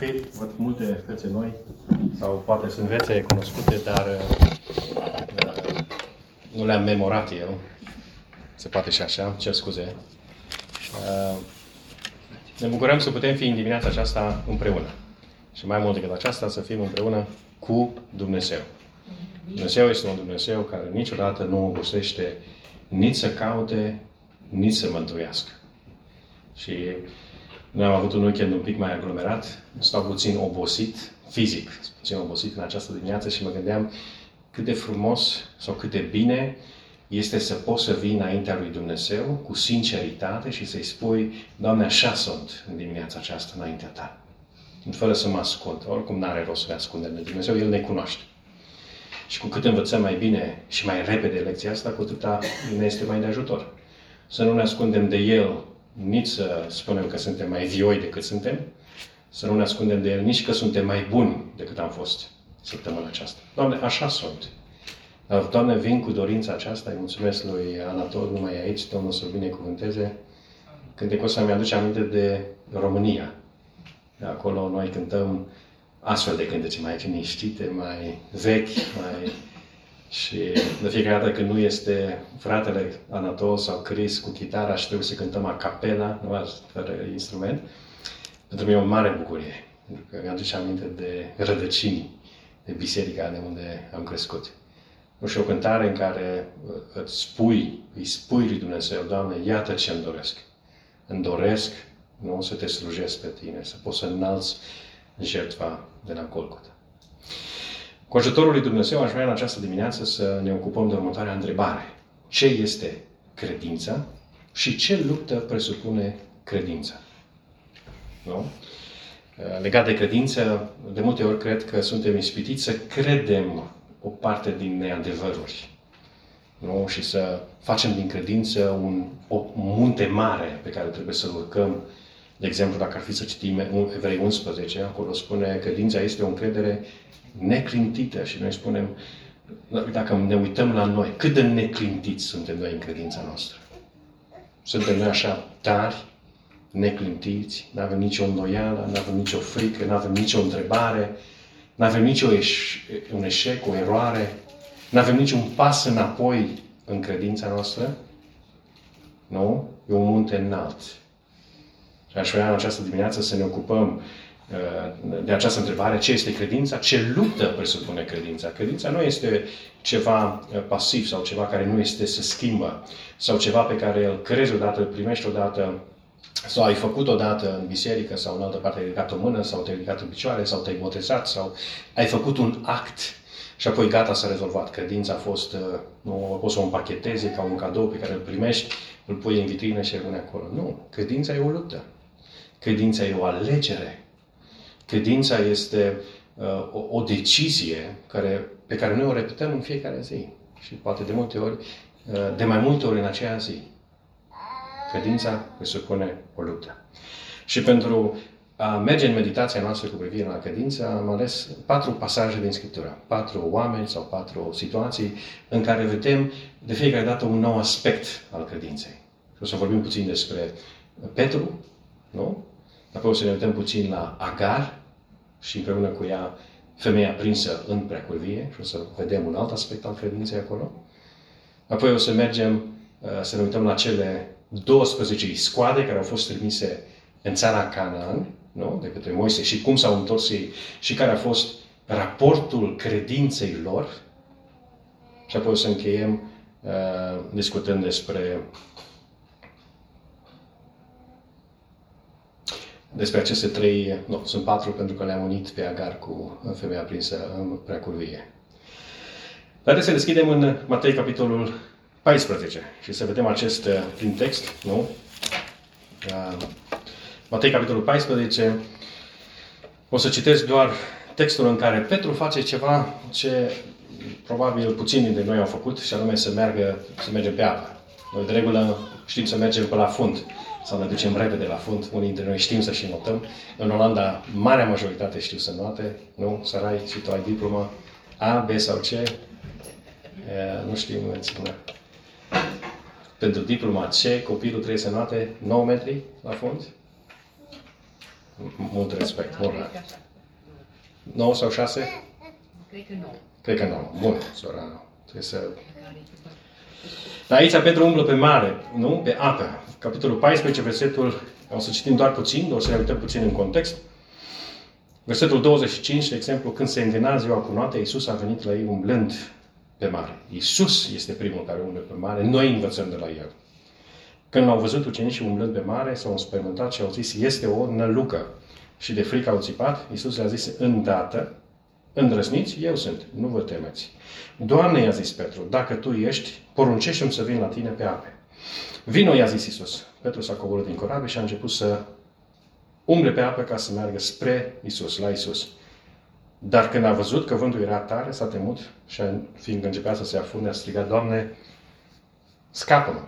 fi, văd multe fețe noi, sau poate sunt fețe cunoscute, dar uh, nu le-am memorat eu. Se poate și așa, cer scuze. Uh, ne bucurăm să putem fi în dimineața aceasta împreună. Și mai mult decât aceasta, să fim împreună cu Dumnezeu. Dumnezeu este un Dumnezeu care niciodată nu obosește nici să caute, nici să mântuiască. Și noi am avut un weekend un pic mai aglomerat, stau puțin obosit, fizic, puțin obosit în această dimineață și mă gândeam cât de frumos sau cât de bine este să poți să vii înaintea lui Dumnezeu cu sinceritate și să-i spui, Doamne, așa sunt în dimineața aceasta înaintea Ta. Fără să mă ascund. Oricum n-are rost să ne ascundem de Dumnezeu, El ne cunoaște. Și cu cât învățăm mai bine și mai repede lecția asta, cu atâta ne este mai de ajutor. Să nu ne ascundem de El nici să spunem că suntem mai vioi decât suntem, să nu ne ascundem de el nici că suntem mai buni decât am fost săptămâna aceasta. Doamne, așa sunt. Dar, Doamne, vin cu dorința aceasta, îi mulțumesc lui Anatol, numai aici, Domnul să-l binecuvânteze. Cântecul ăsta mi-aduce aminte de România. De acolo noi cântăm astfel de cântece mai liniștite, mai vechi, mai și de fiecare dată când nu este fratele Anatol sau Chris cu chitara și trebuie să cântăm a capela, nu fără instrument, pentru mine e o mare bucurie. Pentru că mi-aduce aminte de rădăcini, de biserica de unde am crescut. Nu și o cântare în care îți spui, îi spui lui Dumnezeu, Doamne, iată ce îmi doresc. Îmi doresc nu să te slujesc pe tine, să poți să înalți jertfa de la Golgota. Cu ajutorul lui Dumnezeu aș vrea în această dimineață să ne ocupăm de următoarea întrebare. Ce este credința și ce luptă presupune credința? Nu? Legat de credință, de multe ori cred că suntem ispitiți să credem o parte din neadevăruri. Nu? Și să facem din credință un, o munte mare pe care trebuie să-l urcăm. De exemplu, dacă ar fi să citim Evrei 11, acolo spune că credința este o încredere neclintită și noi spunem, dacă ne uităm la noi, cât de neclintiți suntem noi în credința noastră. Suntem noi așa tari, neclintiți, nu avem nicio îndoială, nu avem nicio frică, nu avem nicio întrebare, nu avem nicio eș- un eșec, o eroare, nu avem niciun pas înapoi în credința noastră. Nu? E un munte înalt. Și aș vrea în această dimineață să ne ocupăm Uh, de această întrebare, ce este credința, ce luptă presupune credința. Credința nu este ceva uh, pasiv sau ceva care nu este să schimbă sau ceva pe care îl crezi odată, îl primești odată sau ai făcut odată în biserică sau în altă parte, ai ridicat o mână sau te-ai ridicat în picioare sau te-ai botezat sau ai făcut un act și apoi gata s-a rezolvat. Credința a fost, uh, nu poți să o împachetezi ca un cadou pe care îl primești, îl pui în vitrină și rămâne acolo. Nu, credința e o luptă. Credința e o alegere. Credința este uh, o, o decizie care, pe care noi o repetăm în fiecare zi. Și poate de multe ori, uh, de mai multe ori în aceea zi. Credința presupune o luptă. Și pentru a merge în meditația noastră cu privire la credință, am ales patru pasaje din Scriptură. Patru oameni sau patru situații în care vedem de fiecare dată un nou aspect al credinței. Și o să vorbim puțin despre Petru, nu? Apoi o să ne uităm puțin la Agar, și împreună cu ea femeia prinsă în preacurvie și o să vedem un alt aspect al credinței acolo. Apoi o să mergem uh, să ne uităm la cele 12 iscoade care au fost trimise în țara Canaan, nu? de către Moise și cum s-au întors ei și care a fost raportul credinței lor. Și apoi o să încheiem uh, discutând despre despre aceste trei, nu, sunt patru pentru că le-am unit pe Agar cu femeia prinsă în preacurvie. Haideți să deschidem în Matei, capitolul 14 și să vedem acest uh, prim text, nu? Uh, Matei, capitolul 14. O să citesc doar textul în care Petru face ceva ce probabil puțini dintre noi au făcut, și anume să meargă, să mergem pe apă. Noi, de regulă, știm să mergem pe la fund sau ne ducem repede la fund. Unii dintre noi știm să și notăm. În Olanda, marea majoritate știu să note. Nu? Sarai, și tu ai diploma A, B sau C. E, nu știu, îți spune. Pentru diploma C, copilul trebuie să note 9 metri la fund. Mult respect, mult rar. 9 sau 6? Cred că nu. Cred că 9. Bun, sora. Trebuie să... Dar aici Petru umblă pe mare, nu? Pe apă. Capitolul 14, versetul... O să citim doar puțin, o să ne uităm puțin în context. Versetul 25, de exemplu, când se îngâna ziua cu noaptea, Iisus a venit la ei umblând pe mare. Iisus este primul care umblă pe mare, noi învățăm de la El. Când l-au văzut ucenicii umblând pe mare, s-au înspăimântat și au zis, este o nălucă. Și de frică au țipat, Iisus le-a zis, îndată, îndrăsniți, eu sunt, nu vă temeți. Doamne, i-a zis Petru, dacă Tu ești, poruncește-mi să vin la Tine pe ape. Vino, i-a zis Iisus. Petru s-a coborât din corabie și a început să umble pe apă ca să meargă spre Isus, la Isus. Dar când a văzut că vântul era tare, s-a temut și fiindcă începea să se afunde, a strigat, Doamne, scapă-mă!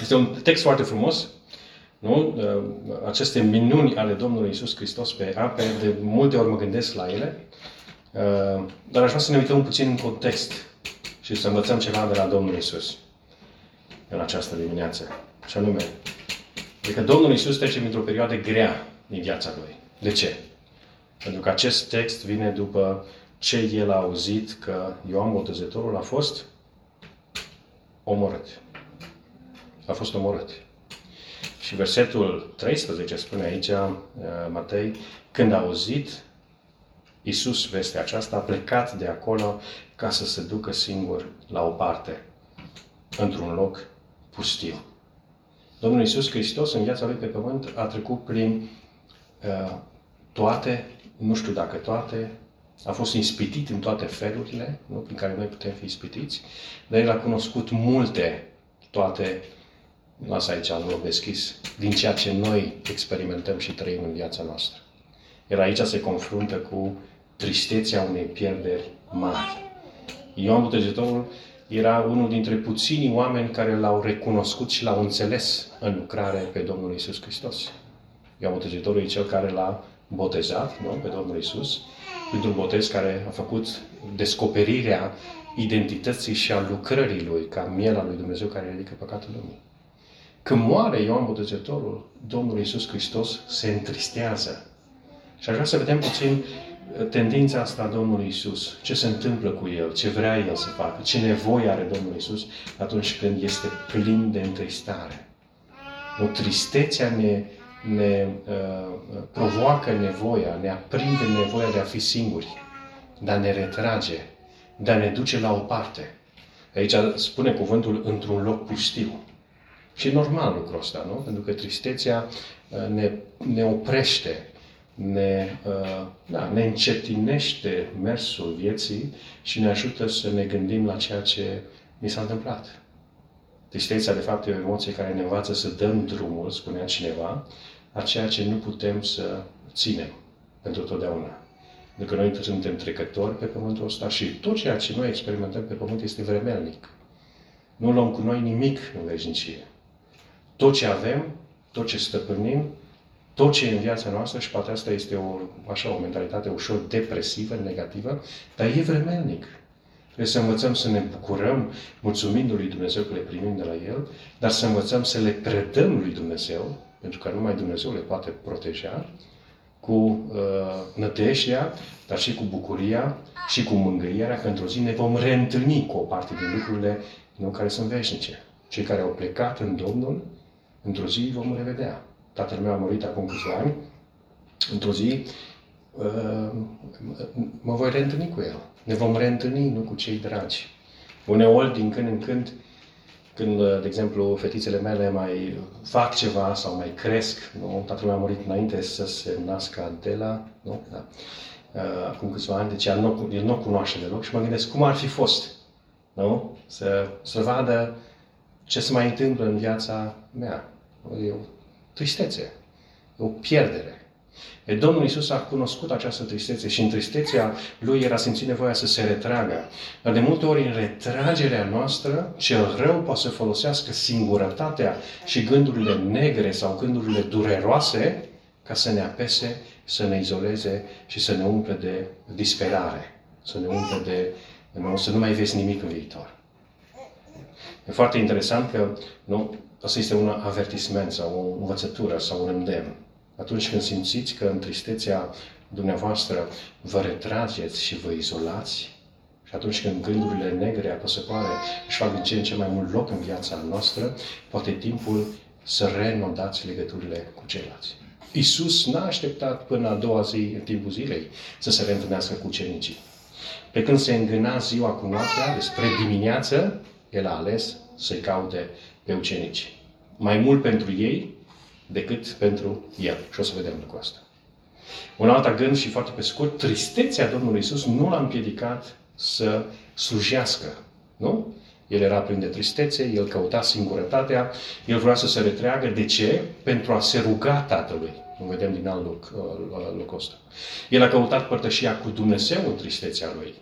Este un text foarte frumos, nu? Aceste minuni ale Domnului Isus Hristos pe ape, de multe ori mă gândesc la ele, dar aș vrea să ne uităm puțin în context și să învățăm ceva de la Domnul Isus în această dimineață. Și anume, Adică Domnul Isus trece într-o perioadă grea din viața Lui. De ce? Pentru că acest text vine după ce el a auzit că Ioan Botezătorul a fost omorât. A fost omorât. Și versetul 13 spune aici, uh, Matei, când a auzit Isus vestea aceasta, a plecat de acolo ca să se ducă singur la o parte, într-un loc pustiu. Domnul Iisus Hristos în viața Lui pe pământ a trecut prin uh, toate, nu știu dacă toate, a fost ispitit în toate felurile nu, prin care noi putem fi ispitiți, dar El a cunoscut multe, toate, las aici un loc deschis, din ceea ce noi experimentăm și trăim în viața noastră. El aici se confruntă cu tristețea unei pierderi mari. Ioan Botezătorul era unul dintre puținii oameni care l-au recunoscut și l-au înțeles în lucrare pe Domnul Isus Hristos. Ioan Botezătorul e cel care l-a botezat nu? pe Domnul Isus, printr-un botez care a făcut descoperirea identității și a lucrării lui, ca miela lui Dumnezeu care ridică păcatul lumii. Când moare Ioan Botezătorul, Domnul Isus Hristos se întristează. Și aș vrea să vedem puțin tendința asta a Domnului Isus, ce se întâmplă cu El, ce vrea El să facă, ce nevoie are Domnul Isus atunci când este plin de întristare. O tristețea ne, ne uh, provoacă nevoia, ne aprinde nevoia de a fi singuri, dar ne retrage, dar ne duce la o parte. Aici spune cuvântul într-un loc pustiu. Și e normal lucrul ăsta, nu? Pentru că tristețea uh, ne, ne oprește, ne, uh, da, ne încetinește mersul vieții și ne ajută să ne gândim la ceea ce mi s-a întâmplat. Tristețea, de fapt, e o emoție care ne învață să dăm drumul, spunea cineva, a ceea ce nu putem să ținem pentru totdeauna. Pentru că noi suntem trecători pe pământul ăsta și tot ceea ce noi experimentăm pe pământ este vremelnic. Nu luăm cu noi nimic în veșnicie. Tot ce avem, tot ce stăpânim, tot ce e în viața noastră și poate asta este o, așa, o mentalitate ușor depresivă, negativă, dar e vremelnic. Trebuie să învățăm să ne bucurăm mulțumindu lui Dumnezeu că le primim de la El, dar să învățăm să le predăm lui Dumnezeu, pentru că numai Dumnezeu le poate proteja, cu uh, nădejdea, dar și cu bucuria și cu mângâierea că într-o zi ne vom reîntâlni cu o parte din lucrurile nu, care sunt veșnice. Cei care au plecat în Domnul, într-o zi vom revedea tatăl meu a murit acum câțiva ani, într-o zi uh, mă voi reîntâlni cu el. Ne vom reîntâlni, nu cu cei dragi. Uneori, din când în când, când, uh, de exemplu, fetițele mele mai fac ceva sau mai cresc, nu? tatăl meu a murit înainte să se nască Adela, nu? Da. Uh, acum câțiva ani, deci el nu, el nu cunoaște deloc și mă gândesc cum ar fi fost nu? Să, să vadă ce se mai întâmplă în viața mea. Eu tristețe, o pierdere. E, Domnul Isus a cunoscut această tristețe și în tristețea lui era simțit nevoia să se retragă. Dar de multe ori în retragerea noastră, cel rău poate să folosească singurătatea și gândurile negre sau gândurile dureroase ca să ne apese, să ne izoleze și să ne umple de disperare, să ne umple de nu, să nu mai vezi nimic în viitor. E foarte interesant că nu, Asta este un avertisment sau o învățătură sau un îndemn. atunci când simțiți că în tristețea dumneavoastră vă retrageți și vă izolați, și atunci când gândurile negre, apăsătoare, își fac din ce în ce mai mult loc în viața noastră, poate timpul să renodați legăturile cu ceilalți. Iisus n-a așteptat până a doua zi, în timpul zilei, să se reîntâlnească cu cenicii. Pe când se îngâna ziua cu noaptea, despre dimineață, El a ales să-i caute pe ucenici. Mai mult pentru ei decât pentru El. Și o să vedem lucrul asta. Un alt gând și foarte pe scurt, tristețea Domnului Isus nu l-a împiedicat să slujească. Nu? El era plin de tristețe, el căuta singurătatea, el vrea să se retreagă. De ce? Pentru a se ruga Tatălui. Nu vedem din alt loc, uh, locul ăsta. El a căutat părtășia cu Dumnezeu în tristețea lui.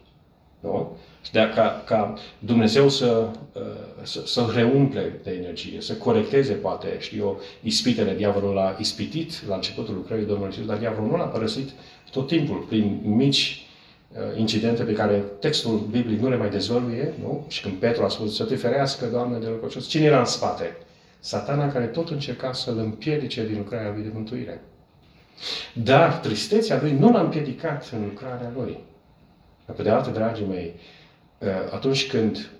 Nu? De ca, ca Dumnezeu să, uh, să, să reumple de energie, să corecteze, poate, știu eu, ispitele. Diavolul l-a ispitit la începutul lucrării Domnului Iisus, dar diavolul nu l-a părăsit tot timpul, prin mici Uh, incidente pe care textul biblic nu le mai dezvăluie, nu? Și când Petru a spus să te ferească, Doamne, de lucrul cine era în spate? Satana care tot încerca să-l împiedice din lucrarea lui de mântuire. Dar tristețea lui nu l-a împiedicat în lucrarea lui. Dar pe de altă, dragii mei, uh, atunci când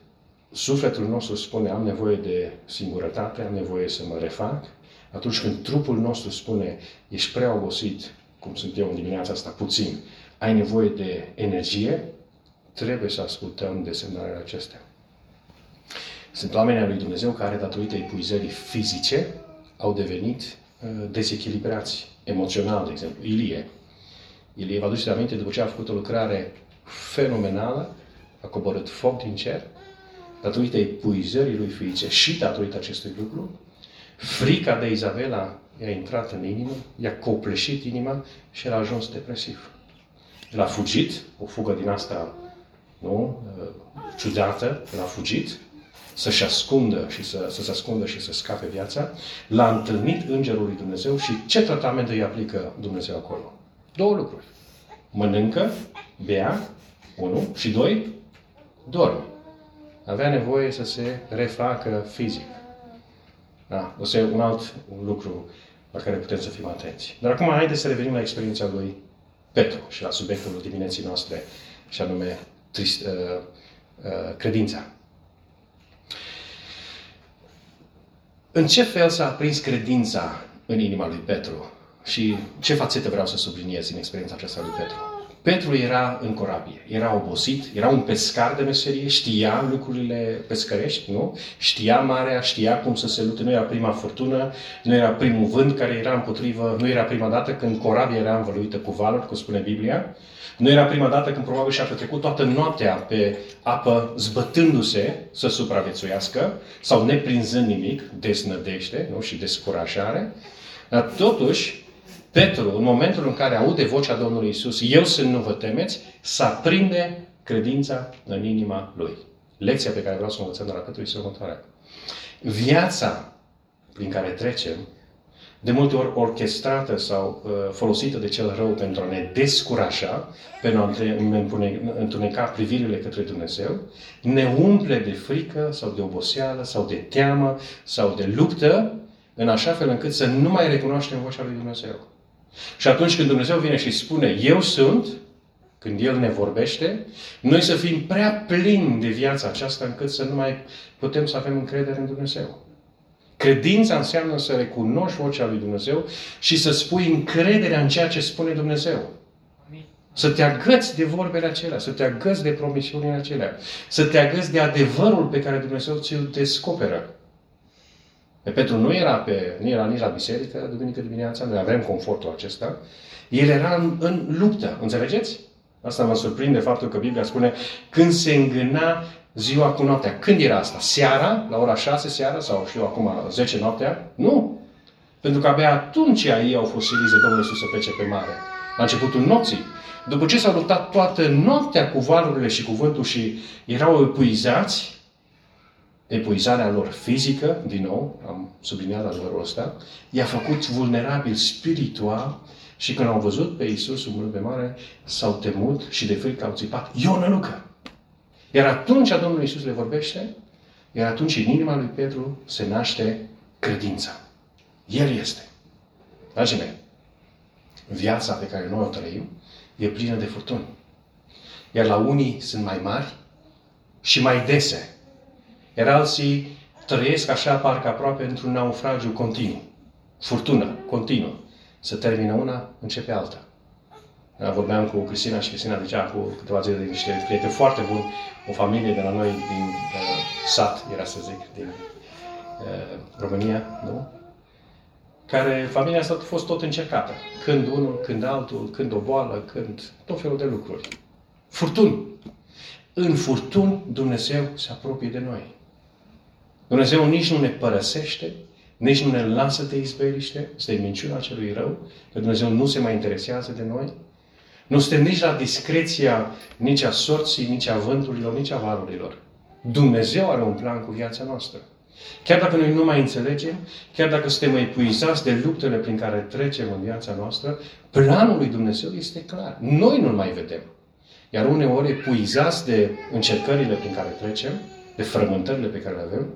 sufletul nostru spune am nevoie de singurătate, am nevoie să mă refac, atunci când trupul nostru spune ești prea obosit, cum sunt eu în dimineața asta, puțin, ai nevoie de energie, trebuie să ascultăm de semnalele acestea. Sunt oameni al lui Dumnezeu care, datorită epuizării fizice, au devenit uh, dezechilibrați emoțional, de exemplu. Ilie. Ilie, vă aduceți aminte, după ce a făcut o lucrare fenomenală, a coborât foc din cer, datorită epuizării lui fizice și datorită acestui lucru, frica de Izabela i-a intrat în inimă, i-a copleșit inima și el a ajuns depresiv. El a fugit, o fugă din asta, nu, ciudată, el a fugit, să-și ascundă și să, să se ascundă și să scape viața, l-a întâlnit Îngerul lui Dumnezeu și ce tratament îi aplică Dumnezeu acolo? Două lucruri. Mănâncă, bea, unu, și doi, dorme. Avea nevoie să se refacă fizic. Da, o să un alt lucru la care putem să fim atenți. Dar acum haideți să revenim la experiența lui Petru și la subiectul dimineții noastre, și anume trist, uh, uh, credința. În ce fel s-a prins credința în inima lui Petru? Și ce fațete vreau să subliniez în experiența aceasta lui Petru? Petru era în corabie, era obosit, era un pescar de meserie, știa lucrurile pescărești, nu? Știa marea, știa cum să se lute, nu era prima furtună, nu era primul vânt care era împotrivă, nu era prima dată când corabia era învăluită cu valuri, cum spune Biblia, nu era prima dată când probabil și-a petrecut toată noaptea pe apă zbătându-se să supraviețuiască sau neprinzând nimic, desnădește nu? și descurajare, dar totuși Petru, în momentul în care aude vocea Domnului Isus, eu sunt, nu vă temeți, să aprinde credința în inima lui. Lecția pe care vreau să o învățăm de la Petru este următoarea. Viața prin care trecem, de multe ori orchestrată sau uh, folosită de cel rău pentru a ne descuraja, pentru a ne întuneca privirile către Dumnezeu, ne umple de frică sau de oboseală sau de teamă sau de luptă, în așa fel încât să nu mai recunoaștem vocea lui Dumnezeu. Și atunci când Dumnezeu vine și spune, eu sunt, când El ne vorbește, noi să fim prea plini de viața aceasta încât să nu mai putem să avem încredere în Dumnezeu. Credința înseamnă să recunoști vocea lui Dumnezeu și să spui încrederea în ceea ce spune Dumnezeu. Să te agăți de vorbele acelea, să te agăți de promisiunile acelea, să te agăți de adevărul pe care Dumnezeu ți-l descoperă. Petru nu era, pe, nu era nici la biserică duminică dimineața, noi avem confortul acesta. El era în, în luptă, înțelegeți? Asta mă surprinde faptul că Biblia spune când se îngâna ziua cu noaptea. Când era asta? Seara? La ora 6 seara? Sau știu acum 10 noaptea? Nu! Pentru că abia atunci ei au fost siliți de Domnul Iisus să plece pe mare. La începutul nopții. După ce s-au luptat toată noaptea cu valurile și cuvântul și erau epuizați, epuizarea lor fizică, din nou, am subliniat adevărul ăsta, i-a făcut vulnerabil spiritual și când au văzut pe Iisus umblând pe mare, s-au temut și de frică au țipat, Ionă Lucă! Iar atunci Domnul Iisus le vorbește, iar atunci în inima lui Petru se naște credința. El este. Dragii mei, Viața pe care noi o trăim e plină de furtuni. Iar la unii sunt mai mari și mai dese. Iar alții trăiesc așa parcă aproape într-un naufragiu continuu. Furtună, continuă. Să termină una, începe alta. Vorbeam cu Cristina și Cristina zicea cu câteva zile de niște prieteni foarte buni, o familie de la noi din uh, sat, era să zic, din uh, România, nu? Care familia asta a fost tot încercată. Când unul, când altul, când o boală, când tot felul de lucruri. Furtuni. În furtuni Dumnezeu se apropie de noi. Dumnezeu nici nu ne părăsește, nici nu ne lasă de izbeliște, este minciuna celui rău, că Dumnezeu nu se mai interesează de noi. Nu suntem nici la discreția nici a sorții, nici a vânturilor, nici a valurilor. Dumnezeu are un plan cu viața noastră. Chiar dacă noi nu mai înțelegem, chiar dacă suntem epuizați de luptele prin care trecem în viața noastră, planul lui Dumnezeu este clar. Noi nu-l mai vedem. Iar uneori, epuizați de încercările prin care trecem, de frământările pe care le avem,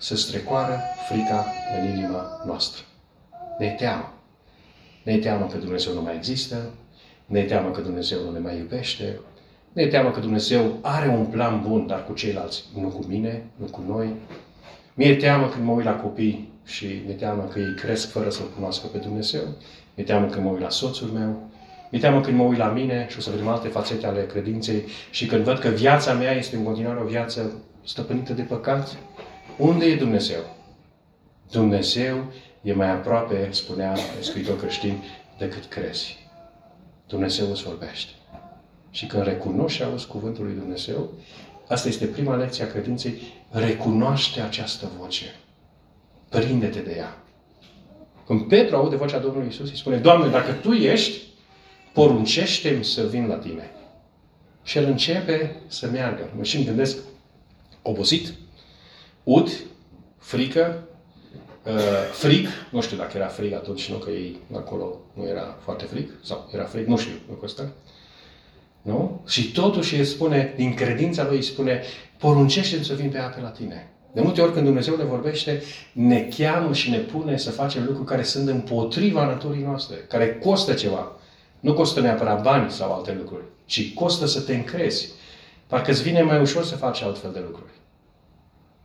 să strecoară frica în inima noastră. Ne teamă. Ne teamă că Dumnezeu nu mai există, ne teamă că Dumnezeu nu ne mai iubește, ne teamă că Dumnezeu are un plan bun, dar cu ceilalți, nu cu mine, nu cu noi. Mi-e teamă când mă uit la copii și mi-e teamă că ei cresc fără să-L cunoască pe Dumnezeu. Mi-e teamă când mă uit la soțul meu. Mi-e teamă când mă uit la mine și o să vedem alte fațete ale credinței și când văd că viața mea este în continuare o viață stăpânită de păcat. Unde e Dumnezeu? Dumnezeu e mai aproape, spunea scriitor creștin, decât crezi. Dumnezeu îți vorbește. Și când recunoști și auzi cuvântul lui Dumnezeu, asta este prima lecție a credinței, recunoaște această voce. Prinde-te de ea. Când Petru aude vocea Domnului Isus, îi spune, Doamne, dacă Tu ești, poruncește-mi să vin la Tine. Și el începe să meargă. Mă și îmi gândesc, obosit, ud, frică, uh, frig, nu știu dacă era frig atunci, nu că ei acolo nu era foarte frig, sau era frig, nu știu lucrul ăsta. Nu? Și totuși îi spune, din credința lui îi spune, poruncește să vin pe ape la tine. De multe ori când Dumnezeu ne vorbește, ne cheamă și ne pune să facem lucruri care sunt împotriva naturii noastre, care costă ceva. Nu costă neapărat bani sau alte lucruri, ci costă să te încrezi. Parcă îți vine mai ușor să faci altfel de lucruri.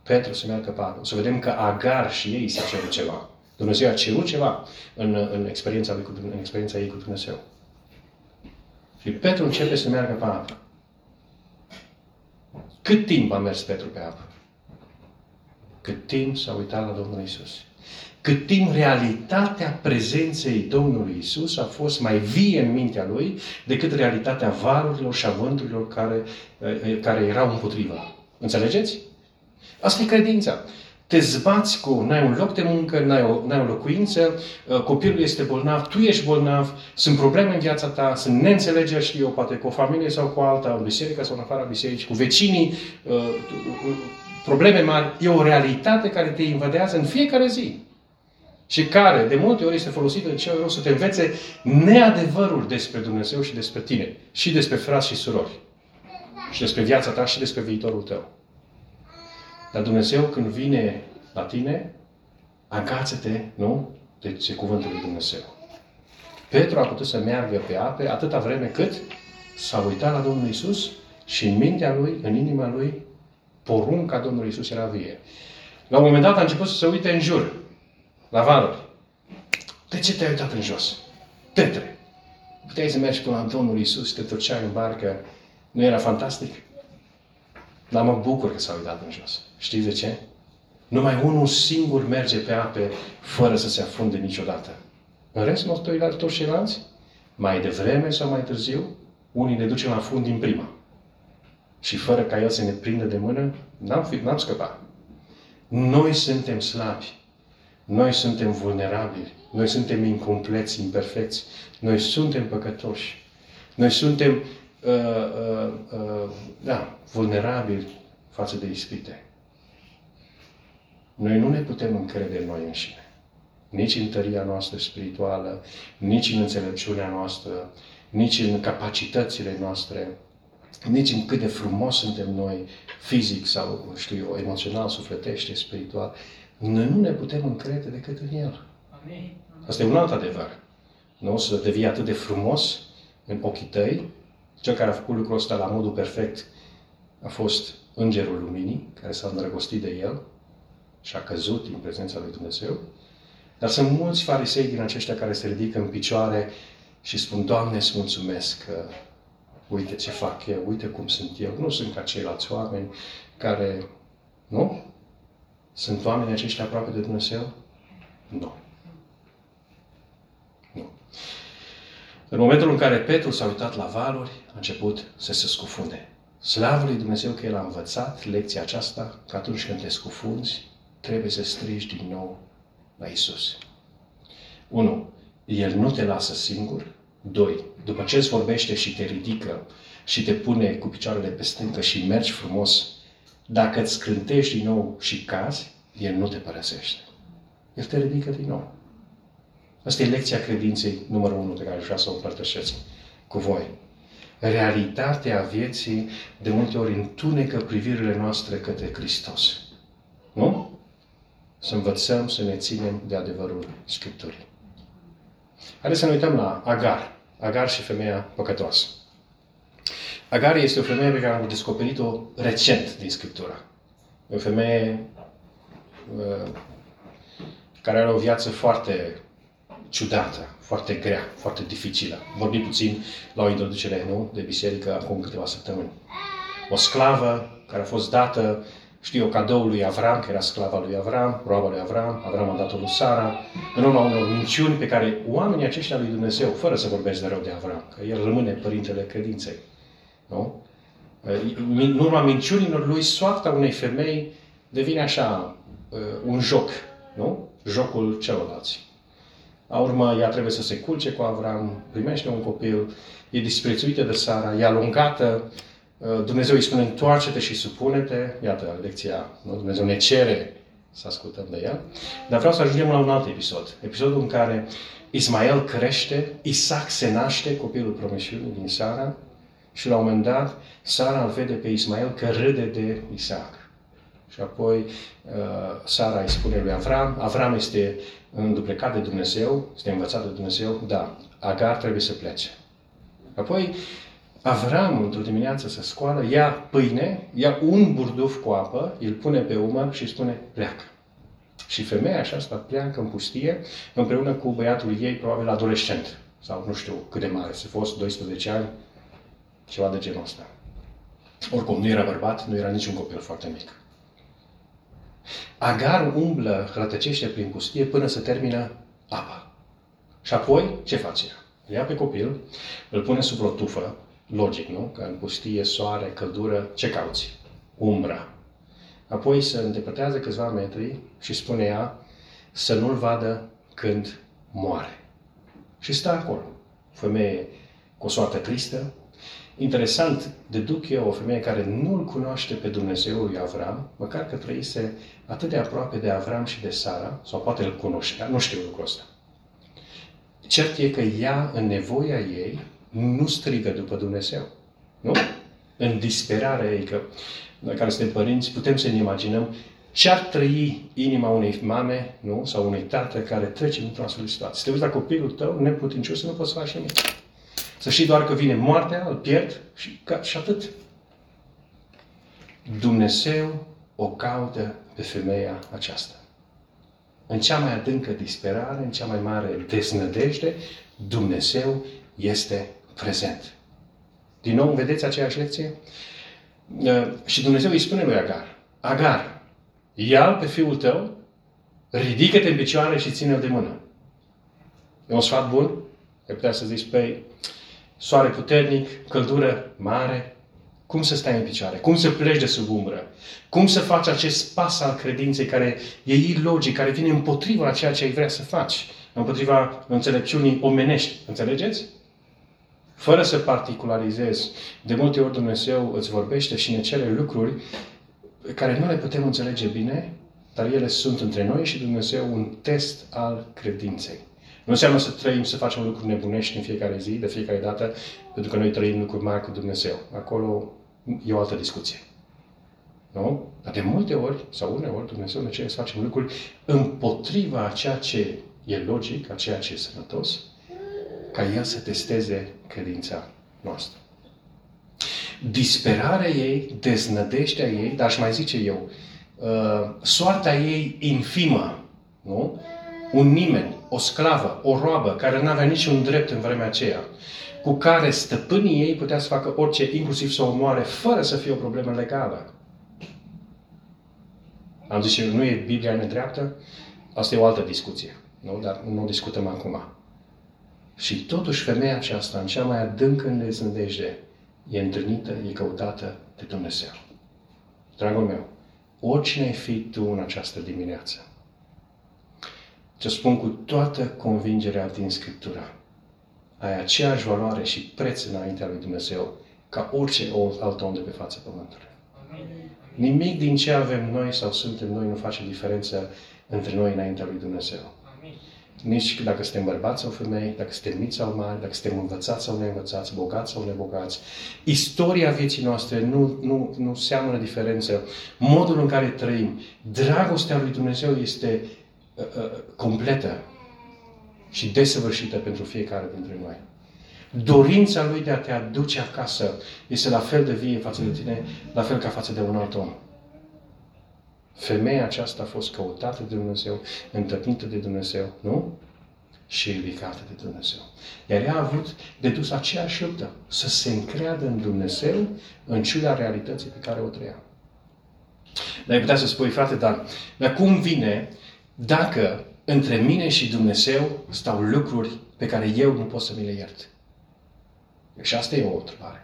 Petru să meargă pe apă. Să vedem că Agar și ei s-a cerut ceva. Dumnezeu a cerut ceva în, în, experiența, lui, în experiența ei cu Dumnezeu. Și Petru începe să meargă pe apă. Cât timp a mers Petru pe apă? Cât timp s-a uitat la Domnul Isus. Cât timp realitatea prezenței Domnului Isus a fost mai vie în mintea lui decât realitatea valurilor și avânturilor care, eh, care erau împotriva. Înțelegeți? Asta e credința. Te zbați cu, n-ai un loc de muncă, n-ai o, n-ai o locuință, uh, copilul este bolnav, tu ești bolnav, sunt probleme în viața ta, sunt neînțelegeri, știu eu, poate cu o familie sau cu alta, în biserică sau în afara bisericii, cu vecinii, uh, uh, probleme mari. E o realitate care te invadează în fiecare zi. Și care, de multe ori, este folosită de cel rău să te învețe neadevărul despre Dumnezeu și despre tine. Și despre frați și surori. Și despre viața ta și despre viitorul tău. Dar Dumnezeu când vine la tine, agață-te, nu? Deci cuvântul lui Dumnezeu. Petru a putut să meargă pe ape atâta vreme cât s-a uitat la Domnul Isus și în mintea lui, în inima lui, porunca Domnului Isus era vie. La un moment dat a început să se uite în jur, la valuri. De ce te-ai uitat în jos? Petre, puteai să mergi până la Domnul Isus, te torceai în barcă. Nu era fantastic? Dar mă bucur că s-a uitat în jos. Știți de ce? Numai unul singur merge pe ape fără să se afunde niciodată. În rest, nu toți ceilalți, mai devreme sau mai târziu, unii ne ducem la fund din prima. Și fără ca el să ne prindă de mână, n-am, fi, n-am scăpat. Noi suntem slabi. Noi suntem vulnerabili. Noi suntem incompleți, imperfecți. Noi suntem păcătoși. Noi suntem uh, uh, uh, da, vulnerabili față de ispite. Noi nu ne putem încrede în noi înșine. Nici în tăria noastră spirituală, nici în înțelepciunea noastră, nici în capacitățile noastre, nici în cât de frumos suntem noi, fizic sau, știu eu, emoțional, sufletește, spiritual. Noi nu ne putem încrede decât în El. Asta e un alt adevăr. nu? să devii atât de frumos în ochii tăi. Cel care a făcut lucrul ăsta la modul perfect a fost Îngerul Luminii, care s-a îndrăgostit de el și a căzut în prezența lui Dumnezeu. Dar sunt mulți farisei din aceștia care se ridică în picioare și spun, Doamne, îți mulțumesc că uite ce fac eu, uite cum sunt eu. Nu sunt ca ceilalți oameni care, nu? Sunt oameni aceștia aproape de Dumnezeu? Nu. Nu. În momentul în care Petru s-a uitat la valuri, a început să se scufunde. Slavă lui Dumnezeu că El a învățat lecția aceasta, că atunci când te scufunzi, trebuie să strigi din nou la Isus. 1. El nu te lasă singur. 2. După ce îți vorbește și te ridică și te pune cu picioarele pe stâncă și mergi frumos, dacă îți scântești din nou și cazi, El nu te părăsește. El te ridică din nou. Asta e lecția credinței numărul 1 pe care aș vrea să o împărtășesc cu voi. Realitatea vieții de multe ori întunecă privirile noastre către Hristos. Nu? Să învățăm să ne ținem de adevărul Scripturii. Haideți să ne uităm la Agar. Agar și femeia păcătoasă. Agar este o femeie pe care am descoperit-o recent din Scriptura. O femeie uh, care are o viață foarte ciudată, foarte grea, foarte dificilă. Vorbim puțin la o introducere, nu? De biserică acum câteva săptămâni. O sclavă care a fost dată, știu eu, cadoul lui Avram, că era sclava lui Avram, roaba lui Avram, Avram a dat-o lui Sara, în urma unor minciuni pe care oamenii aceștia lui Dumnezeu, fără să vorbesc de rău de Avram, că el rămâne părintele credinței, nu? În urma minciunilor lui, soarta unei femei devine așa, uh, un joc, nu? Jocul celorlalți. La urmă, ea trebuie să se culce cu Avram, primește un copil, e disprețuită de Sara, e alungată, uh, Dumnezeu îi spune, întoarce-te și supune-te. Iată, lecția, nu? Dumnezeu ne cere să ascultăm de ea. Dar vreau să ajungem la un alt episod. Episodul în care Ismael crește, Isaac se naște, copilul promisiunii din Sara, și la un moment dat, Sara îl vede pe Ismael că râde de Isaac. Și apoi uh, Sara îi spune lui Avram, Avram este înduplecat de Dumnezeu, este învățat de Dumnezeu, da, Agar trebuie să plece. Apoi Avram, într-o dimineață, se scoală, ia pâine, ia un burduf cu apă, îl pune pe umăr și spune, pleacă. Și femeia aceasta pleacă în pustie împreună cu băiatul ei, probabil adolescent, sau nu știu cât de mare, să fost 12 ani, ceva de genul ăsta. Oricum, nu era bărbat, nu era niciun copil foarte mic. Agar umblă, rătăcește prin pustie până să termină apa. Și apoi, ce face ea? Ia pe copil, îl pune sub o tufă, logic, nu? Că în pustie, soare, căldură, ce cauți? Umbra. Apoi se îndepărtează câțiva metri și spune ea să nu-l vadă când moare. Și stă acolo. Femeie cu o soartă tristă, Interesant, deduc eu o femeie care nu-L cunoaște pe Dumnezeu lui Avram, măcar că trăise atât de aproape de Avram și de Sara, sau poate îl cunoștea, nu știu lucrul ăsta. Cert e că ea, în nevoia ei, nu strigă după Dumnezeu. Nu? În disperare ei, că noi care suntem părinți, putem să ne imaginăm ce ar trăi inima unei mame, nu? Sau unui tată care trece într-o astfel de situație. Să te uiți la copilul tău, neputincios, să nu poți să faci nimic. Să știi doar că vine moartea, îl pierd și, și atât. Dumnezeu o caută pe femeia aceasta. În cea mai adâncă disperare, în cea mai mare desnădejde, Dumnezeu este prezent. Din nou, vedeți aceeași lecție? Uh, și Dumnezeu îi spune lui Agar, Agar, ia pe fiul tău, ridică-te în picioare și ține-l de mână. E un sfat bun? Ai putea să zici, păi, soare puternic, căldură mare, cum să stai în picioare? Cum să pleci de sub umbră? Cum să faci acest pas al credinței care e ilogic, care vine împotriva a ceea ce ai vrea să faci, împotriva înțelepciunii omenești. Înțelegeți? Fără să particularizezi, de multe ori Dumnezeu îți vorbește și ne cere lucruri care nu le putem înțelege bine, dar ele sunt între noi și Dumnezeu un test al credinței. Nu înseamnă să trăim, să facem lucruri nebunești în fiecare zi, de fiecare dată, pentru că noi trăim lucruri mari cu Dumnezeu. Acolo e o altă discuție. Nu? Dar de multe ori, sau uneori, Dumnezeu ne cere să facem lucruri împotriva a ceea ce e logic, a ceea ce e sănătos, ca El să testeze credința noastră. Disperarea ei, deznădejdea ei, dar aș mai zice eu, uh, soarta ei infimă, nu? Un nimeni, o sclavă, o roabă, care nu avea niciun drept în vremea aceea, cu care stăpânii ei putea să facă orice, inclusiv să o omoare, fără să fie o problemă legală. Am zis eu, nu e Biblia nedreaptă? Asta e o altă discuție. Nu? Dar nu o discutăm acum. Și totuși femeia aceasta, în cea mai adâncă îndeznădejde, e întâlnită, e căutată de Dumnezeu. Dragul meu, oricine ai fi tu în această dimineață, ce spun cu toată convingerea din Scriptura, ai aceeași valoare și preț înaintea lui Dumnezeu ca orice alt om de pe fața Pământului. Nimic din ce avem noi sau suntem noi nu face diferență între noi înaintea lui Dumnezeu. Nici dacă suntem bărbați sau femei, dacă suntem mici sau mari, dacă suntem învățați sau neînvățați, bogați sau nebogați. Istoria vieții noastre nu, nu, nu seamănă diferență. Modul în care trăim, dragostea lui Dumnezeu este uh, uh, completă și desăvârșită pentru fiecare dintre noi. Dorința lui de a te aduce acasă este la fel de vie față de tine, la fel ca față de un alt om. Femeia aceasta a fost căutată de Dumnezeu, întăpnită de Dumnezeu, nu? Și ridicată de Dumnezeu. Iar ea a avut de dus aceeași luptă, să se încreadă în Dumnezeu, în ciuda realității pe care o trăia. Dar ai putea să spui, frate, dar, dar cum vine dacă între mine și Dumnezeu stau lucruri pe care eu nu pot să mi le iert? Și asta e o întrebare.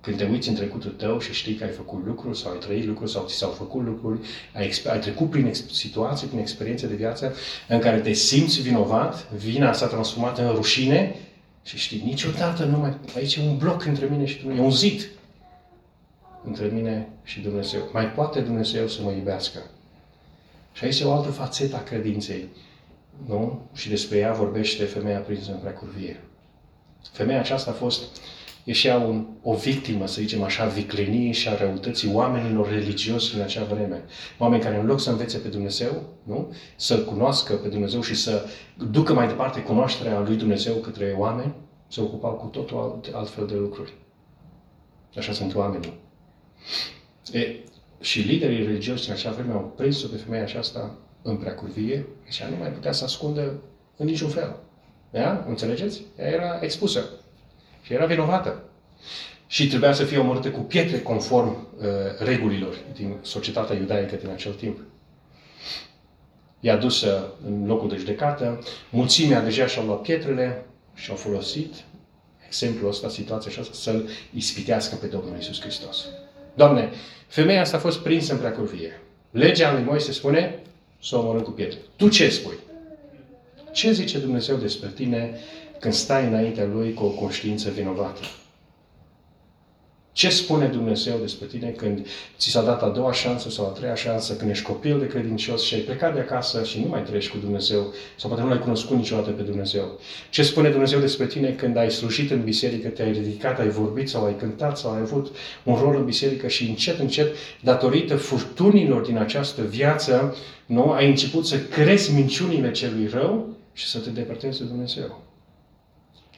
Când te uiți în trecutul tău și știi că ai făcut lucruri sau ai trăit lucruri sau ți s-au făcut lucruri, ai, ai trecut prin situații, prin experiențe de viață în care te simți vinovat, vina s-a transformat în rușine și știi, niciodată nu mai... Aici e un bloc între mine și Dumnezeu, e un zid între mine și Dumnezeu. Mai poate Dumnezeu să mă iubească. Și aici e o altă fațetă a credinței. Nu? Și despre ea vorbește femeia prinsă în precurvie. Femeia aceasta a fost ieșea un, o victimă, să zicem așa, vicleniei și a răutății oamenilor religioși în acea vreme. Oameni care în loc să învețe pe Dumnezeu, nu? să-L cunoască pe Dumnezeu și să ducă mai departe cunoașterea lui Dumnezeu către oameni, se ocupau cu totul alt, altfel de lucruri. Așa sunt oamenii. E, și liderii religioși în acea vreme au prins-o pe femeia aceasta în preacurvie și nu mai putea să ascundă în niciun fel. Da? Înțelegeți? Ea era expusă. Și era vinovată. Și trebuia să fie omorâtă cu pietre conform uh, regulilor din societatea iudaică din acel timp. I-a dus în locul de judecată, mulțimea deja și-au luat pietrele și au folosit exemplul ăsta, situația aceasta, să-L ispitească pe Domnul Isus Hristos. Doamne, femeia asta a fost prinsă în preacurvie. Legea lui Moise spune să o omorâm cu pietre. Tu ce spui? Ce zice Dumnezeu despre tine când stai înaintea Lui cu o conștiință vinovată? Ce spune Dumnezeu despre tine când ți s-a dat a doua șansă sau a treia șansă, când ești copil de credincios și ai plecat de acasă și nu mai trăiești cu Dumnezeu sau poate nu l-ai cunoscut niciodată pe Dumnezeu? Ce spune Dumnezeu despre tine când ai slujit în biserică, te-ai ridicat, ai vorbit sau ai cântat sau ai avut un rol în biserică și încet, încet, datorită furtunilor din această viață, nu, ai început să crezi minciunile celui rău și să te depărtezi de Dumnezeu.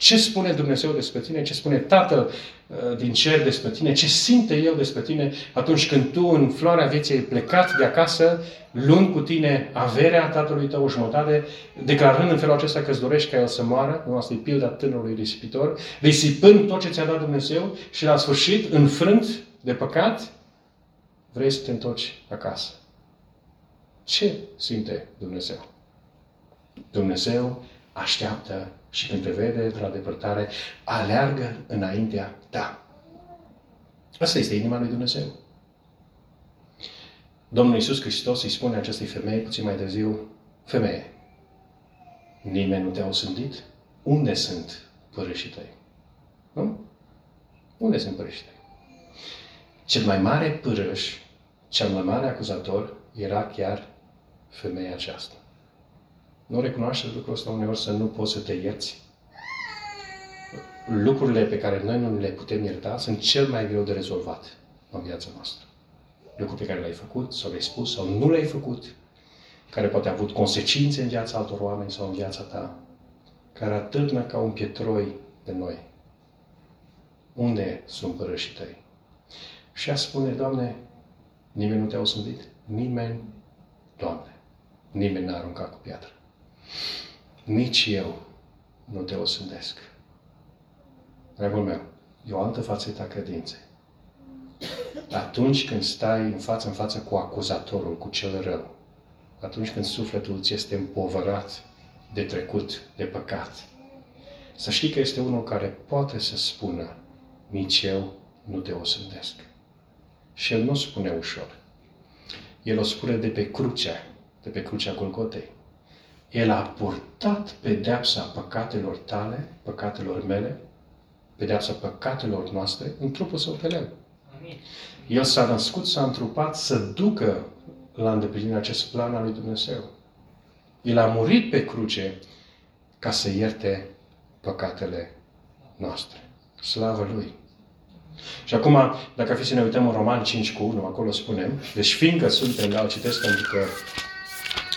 Ce spune Dumnezeu despre tine? Ce spune Tatăl uh, din cer despre tine? Ce simte El despre tine atunci când tu în floarea vieții ai plecat de acasă, luând cu tine averea tatălui tău o jumătate, declarând în felul acesta că îți dorești ca el să moară, nu asta e pilda tânărului risipitor, risipând tot ce ți-a dat Dumnezeu și la sfârșit, înfrânt de păcat, vrei să te întorci acasă. Ce simte Dumnezeu? Dumnezeu așteaptă și când te vede de la depărtare, aleargă înaintea ta. Asta este inima lui Dumnezeu. Domnul Iisus Hristos îi spune acestei femei puțin mai târziu, femeie, nimeni nu te-a osândit? Unde sunt părășii tăi? Nu? Unde sunt părășii tăi? Cel mai mare părăș, cel mai mare acuzator era chiar femeia aceasta. Nu recunoaște lucrul ăsta uneori să nu poți să te ierți? Lucrurile pe care noi nu le putem ierta sunt cel mai greu de rezolvat în viața noastră. Lucruri pe care le-ai făcut sau le-ai spus sau nu le-ai făcut, care poate a avut consecințe în viața altor oameni sau în viața ta. care atârnă ca un pietroi de noi. Unde sunt părășii tăi? Și a spune, Doamne, nimeni nu te-a osândit? Nimeni, Doamne, nimeni n-a aruncat cu piatră. Nici eu nu te osândesc. Dragul meu, e o altă fațetă a credinței. Atunci când stai în față în față cu acuzatorul, cu cel rău, atunci când sufletul ți este împovărat de trecut, de păcat, să știi că este unul care poate să spună, nici eu nu te osândesc. Și el nu spune ușor. El o spune de pe crucea, de pe crucea Golgotei. El a purtat pedeapsa păcatelor tale, păcatelor mele, pedeapsa păcatelor noastre în trupul său pe lemn. El s-a născut, s-a întrupat să ducă la îndeplinire acest plan al lui Dumnezeu. El a murit pe cruce ca să ierte păcatele noastre. Slavă Lui! Și acum, dacă ar fi să ne uităm în Roman 5 cu 1, acolo spunem, deci fiindcă suntem, da, citesc pentru că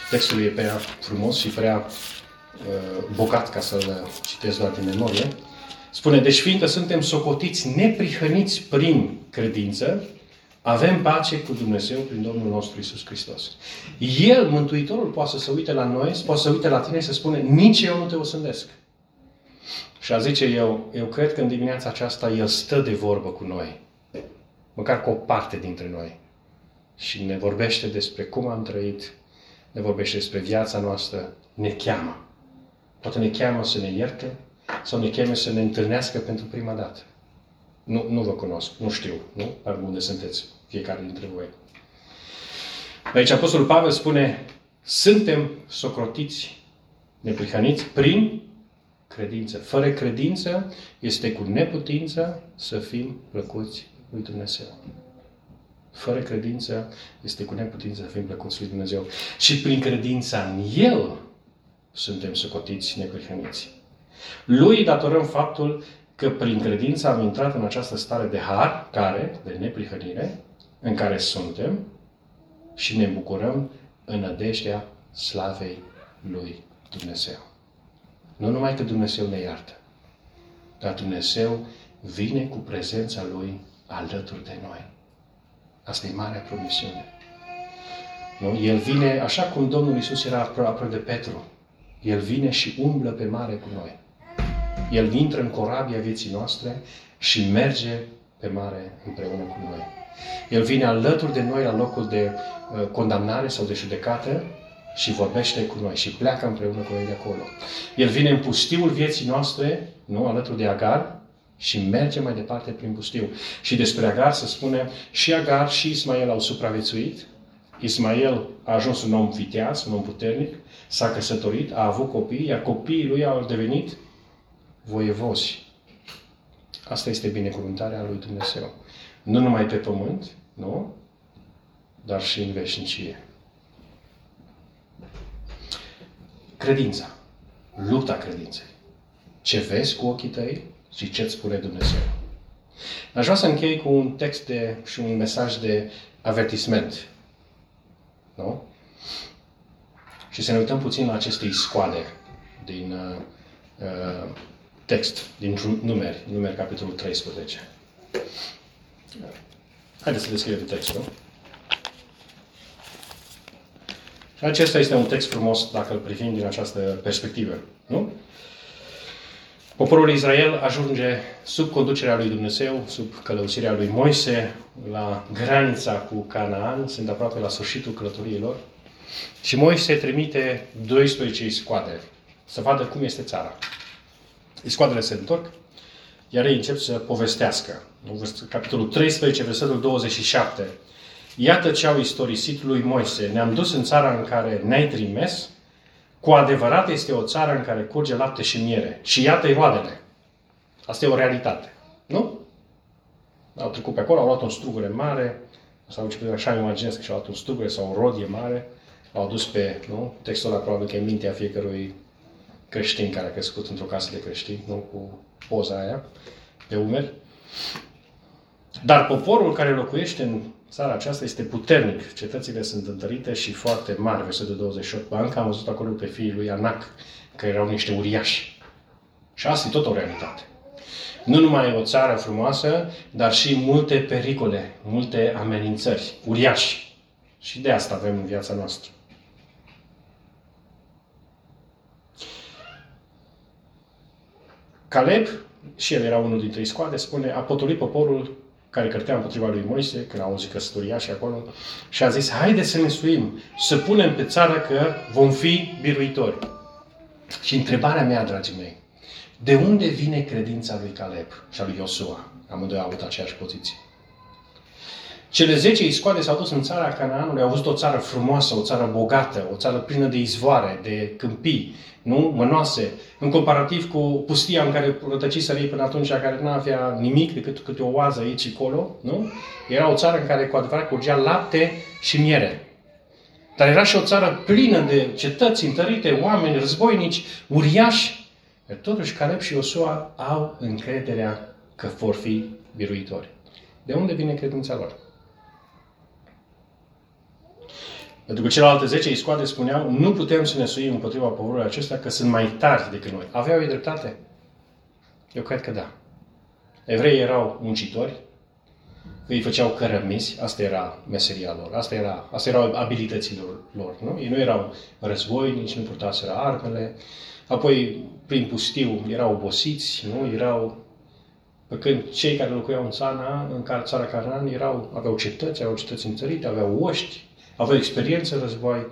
textul e prea frumos și prea uh, bogat ca să-l citesc doar din memorie, spune, deci fiindcă suntem socotiți neprihăniți prin credință, avem pace cu Dumnezeu prin Domnul nostru Isus Hristos. El, Mântuitorul, poate să se uite la noi, poate să se uite la tine și să spune, nici eu nu te osândesc. Și a zice eu, eu cred că în dimineața aceasta El stă de vorbă cu noi. Măcar cu o parte dintre noi. Și ne vorbește despre cum am trăit, ne vorbește despre viața noastră, ne cheamă. Poate ne cheamă să ne ierte sau ne cheamă să ne întâlnească pentru prima dată. Nu, nu vă cunosc, nu știu, nu? Dar unde sunteți fiecare dintre voi. Aici Apostolul Pavel spune, suntem socrotiți, neprihăniți prin credință. Fără credință este cu neputință să fim plăcuți lui Dumnezeu. Fără credință este cu neputință să fim plăcuți lui Dumnezeu. Și prin credința în El suntem socotiți neprihăniți. Lui datorăm faptul că prin credință am intrat în această stare de har, care, de neprihănire, în care suntem și ne bucurăm în nădejdea slavei lui Dumnezeu. Nu numai că Dumnezeu ne iartă, dar Dumnezeu vine cu prezența Lui alături de noi. Asta e marea promisiune. Nu? El vine, așa cum Domnul Isus era aproape de Petru, El vine și umblă pe mare cu noi. El intră în corabia vieții noastre și merge pe mare împreună cu noi. El vine alături de noi la locul de uh, condamnare sau de judecată și vorbește cu noi și pleacă împreună cu noi de acolo. El vine în pustiul vieții noastre, nu, alături de Agar, și merge mai departe prin pustiu. Și despre Agar se spune, și Agar și Ismael au supraviețuit. Ismael a ajuns un om viteaz, un om puternic, s-a căsătorit, a avut copii, iar copiii lui au devenit voievozi. Asta este binecuvântarea lui Dumnezeu. Nu numai pe pământ, nu? Dar și în veșnicie. Credința. Lupta credinței. Ce vezi cu ochii tăi și ce îți spune Dumnezeu. Aș vrea să închei cu un text de, și un mesaj de avertisment. Nu? Și să ne uităm puțin la aceste iscoade din uh, uh, text, din numeri, numeri capitolul 13. Haideți să deschidem textul. Și acesta este un text frumos dacă îl privim din această perspectivă. Nu? Poporul Israel ajunge sub conducerea lui Dumnezeu, sub călăuzirea lui Moise, la granița cu Canaan, sunt aproape la sfârșitul călătoriilor. Și Moise trimite 12 scoadere să vadă cum este țara. Scoadele se întorc, iar ei încep să povestească. Capitolul 13, versetul 27. Iată ce au istorisit lui Moise. Ne-am dus în țara în care ne-ai trimis. Cu adevărat este o țară în care curge lapte și miere. Și iată-i roadele. Asta e o realitate. Nu? Au trecut pe acolo, au luat un strugure mare, sau așa îmi imaginez că și-au luat un strugure sau o rodie mare, l-au dus pe, nu? Textul ăla probabil că e în mintea fiecărui creștin care a crescut într-o casă de creștini, nu cu poza aia pe umeri. Dar poporul care locuiește în țara aceasta este puternic. Cetățile sunt întărite și foarte mari. Versetul 28. Banca am văzut acolo pe fiii lui Anac, că erau niște uriași. Și asta e tot o realitate. Nu numai o țară frumoasă, dar și multe pericole, multe amenințări, uriași. Și de asta avem în viața noastră. Caleb, și el era unul dintre iscoade, spune, a potolit poporul care cărtea împotriva lui Moise, când a auzit căsătoria și acolo, și a zis, haideți să ne suim, să punem pe țară că vom fi biruitori. Și întrebarea mea, dragii mei, de unde vine credința lui Caleb și a lui Iosua? Amândoi au avut aceeași poziție. Cele zece iscoade s-au dus în țara Canaanului, au văzut o țară frumoasă, o țară bogată, o țară plină de izvoare, de câmpii, nu? mănoase, în comparativ cu pustia în care rătăciseră ei până atunci, care nu avea nimic decât câte o oază aici și acolo, nu? Era o țară în care cu adevărat curgea lapte și miere. Dar era și o țară plină de cetăți întărite, oameni, războinici, uriași. Dar totuși Caleb și Iosua au încrederea că vor fi biruitori. De unde vine credința lor? Pentru că celelalte 10 iscoade spuneau, nu putem să ne suim împotriva poporului acesta, că sunt mai tari decât noi. Aveau ei dreptate? Eu cred că da. Evreii erau muncitori, îi făceau cărămizi, asta era meseria lor, asta, era, asta erau abilitățile lor. Nu? Ei nu erau războinici, nu purtaseră armele, apoi prin pustiu erau obosiți, nu? erau pe când cei care locuiau în țara, în țara Canaan erau, aveau cetăți, aveau cetăți întărite, aveau oști, aveau experiență război,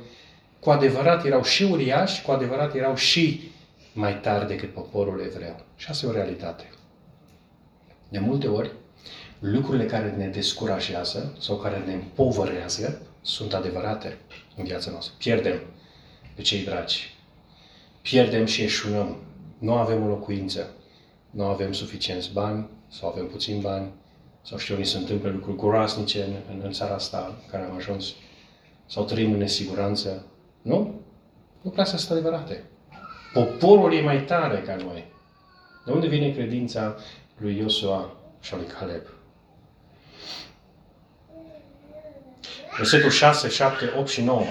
cu adevărat erau și uriași, cu adevărat erau și mai tari decât poporul evreu. Și asta e o realitate. De multe ori, lucrurile care ne descurajează sau care ne împovărează sunt adevărate în viața noastră. Pierdem pe cei dragi. Pierdem și eșunăm. Nu avem o locuință. Nu avem suficienți bani sau avem puțin bani sau știu, ni se întâmplă lucruri groasnice în, în, în țara asta în care am ajuns sau trăim în nesiguranță. Nu? Nu prea sunt adevărate. Poporul e mai tare ca noi. De unde vine credința lui Iosua și a lui Caleb? Versetul 6, 7, 8 și 9.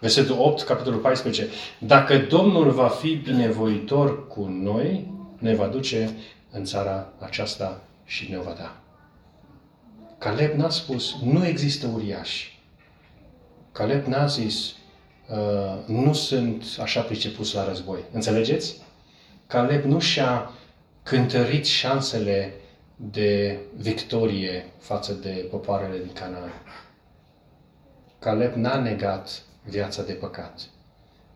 Versetul 8, capitolul 14. Dacă Domnul va fi binevoitor cu noi, ne va duce în țara aceasta și ne va da. Caleb n-a spus, nu există uriași. Caleb n-a zis, uh, nu sunt așa pricepus la război. Înțelegeți? Caleb nu și-a cântărit șansele de victorie față de popoarele din Canaan. Caleb n-a negat viața de păcat.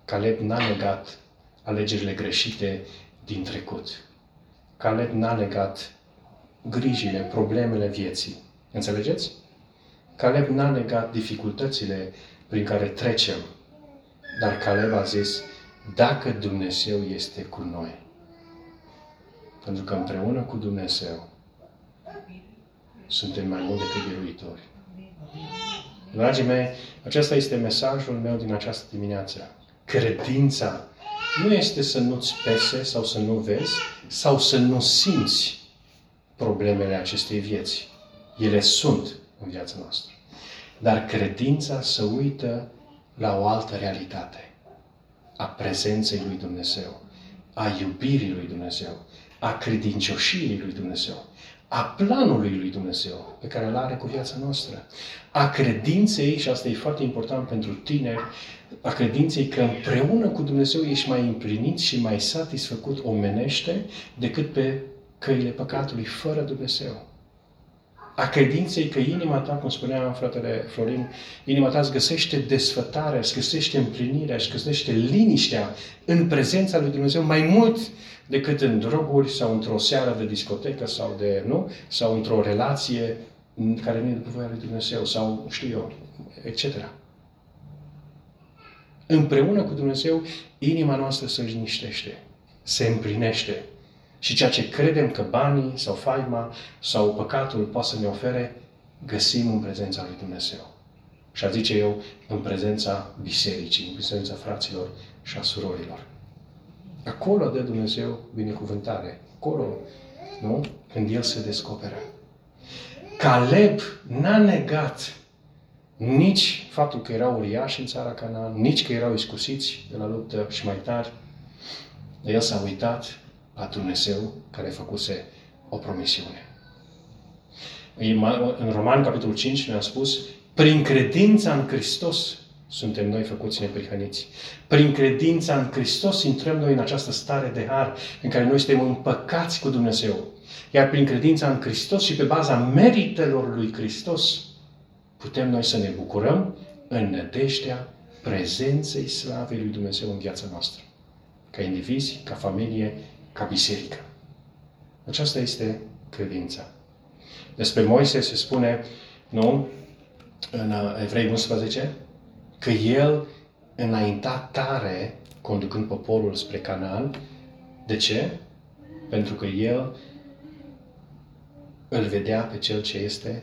Caleb n-a negat alegerile greșite din trecut. Caleb n-a negat grijile, problemele vieții. Înțelegeți? Caleb n-a negat dificultățile prin care trecem, dar Caleb a zis, dacă Dumnezeu este cu noi. Pentru că împreună cu Dumnezeu suntem mai mult decât biruitori. Dragii mei, acesta este mesajul meu din această dimineață. Credința nu este să nu-ți pese sau să nu vezi sau să nu simți problemele acestei vieți. Ele sunt în viața noastră. Dar credința să uită la o altă realitate. A prezenței lui Dumnezeu. A iubirii lui Dumnezeu. A credincioșirii lui Dumnezeu. A planului lui Dumnezeu pe care îl are cu viața noastră. A credinței, și asta e foarte important pentru tineri, a credinței că împreună cu Dumnezeu ești mai împlinit și mai satisfăcut omenește decât pe căile păcatului fără Dumnezeu a credinței că inima ta, cum spunea fratele Florin, inima ta îți găsește desfătarea, îți găsește împlinirea, îți găsește liniștea în prezența lui Dumnezeu mai mult decât în droguri sau într-o seară de discotecă sau de, nu? Sau într-o relație care nu e după voia lui Dumnezeu sau știu eu, etc. Împreună cu Dumnezeu, inima noastră se liniștește, se împlinește și ceea ce credem că banii sau faima sau păcatul poate să ne ofere, găsim în prezența lui Dumnezeu. Și a zice eu, în prezența bisericii, în prezența fraților și a surorilor. Acolo de Dumnezeu binecuvântare. Acolo, nu? Când El se descoperă. Caleb n-a negat nici faptul că erau uriași în țara Canaan, nici că erau iscusiți de la luptă și mai tari, El s-a uitat la Dumnezeu care făcuse o promisiune. În Roman, capitolul 5, ne-a spus, prin credința în Hristos suntem noi făcuți neprihăniți. Prin credința în Hristos intrăm noi în această stare de har în care noi suntem împăcați cu Dumnezeu. Iar prin credința în Hristos și pe baza meritelor lui Hristos putem noi să ne bucurăm în nădejdea prezenței slavei lui Dumnezeu în viața noastră. Ca indivizi, ca familie, ca biserică. Aceasta este credința. Despre Moise se spune, nu, în Evrei 11, că el înainta tare conducând poporul spre Canaan. De ce? Pentru că el îl vedea pe cel ce este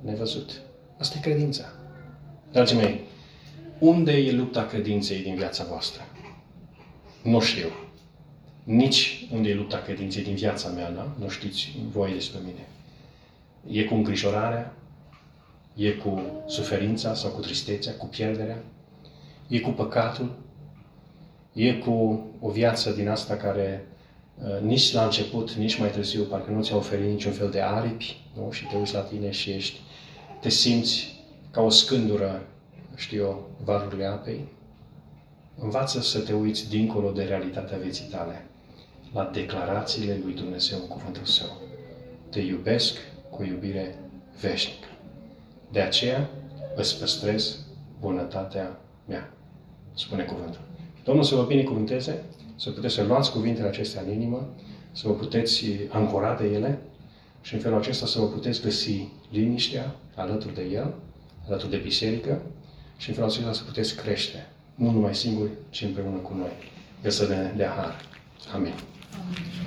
nevăzut. Asta e credința. Dragii mei, unde e lupta credinței din viața voastră? Nu știu. Nici unde e lupta credinței din viața mea, da? nu știți voi despre mine. E cu îngrijorarea, e cu suferința sau cu tristețea, cu pierderea, e cu păcatul, e cu o viață din asta care uh, nici la început, nici mai târziu, parcă nu ți-a oferit niciun fel de aripi, nu? și te uiți la tine și ești, te simți ca o scândură, știu eu, valurile apei. Învață să te uiți dincolo de realitatea vieții tale, la declarațiile lui Dumnezeu în cuvântul Său. Te iubesc cu iubire veșnică. De aceea îți păstrez bunătatea mea. Spune cuvântul. Domnul să vă binecuvânteze, să puteți să luați cuvintele acestea în inimă, să vă puteți ancora de ele și în felul acesta să vă puteți găsi liniștea alături de El, alături de biserică și în felul acesta să puteți crește, nu numai singuri, ci împreună cu noi. El să ne dea har. Amin. Amin.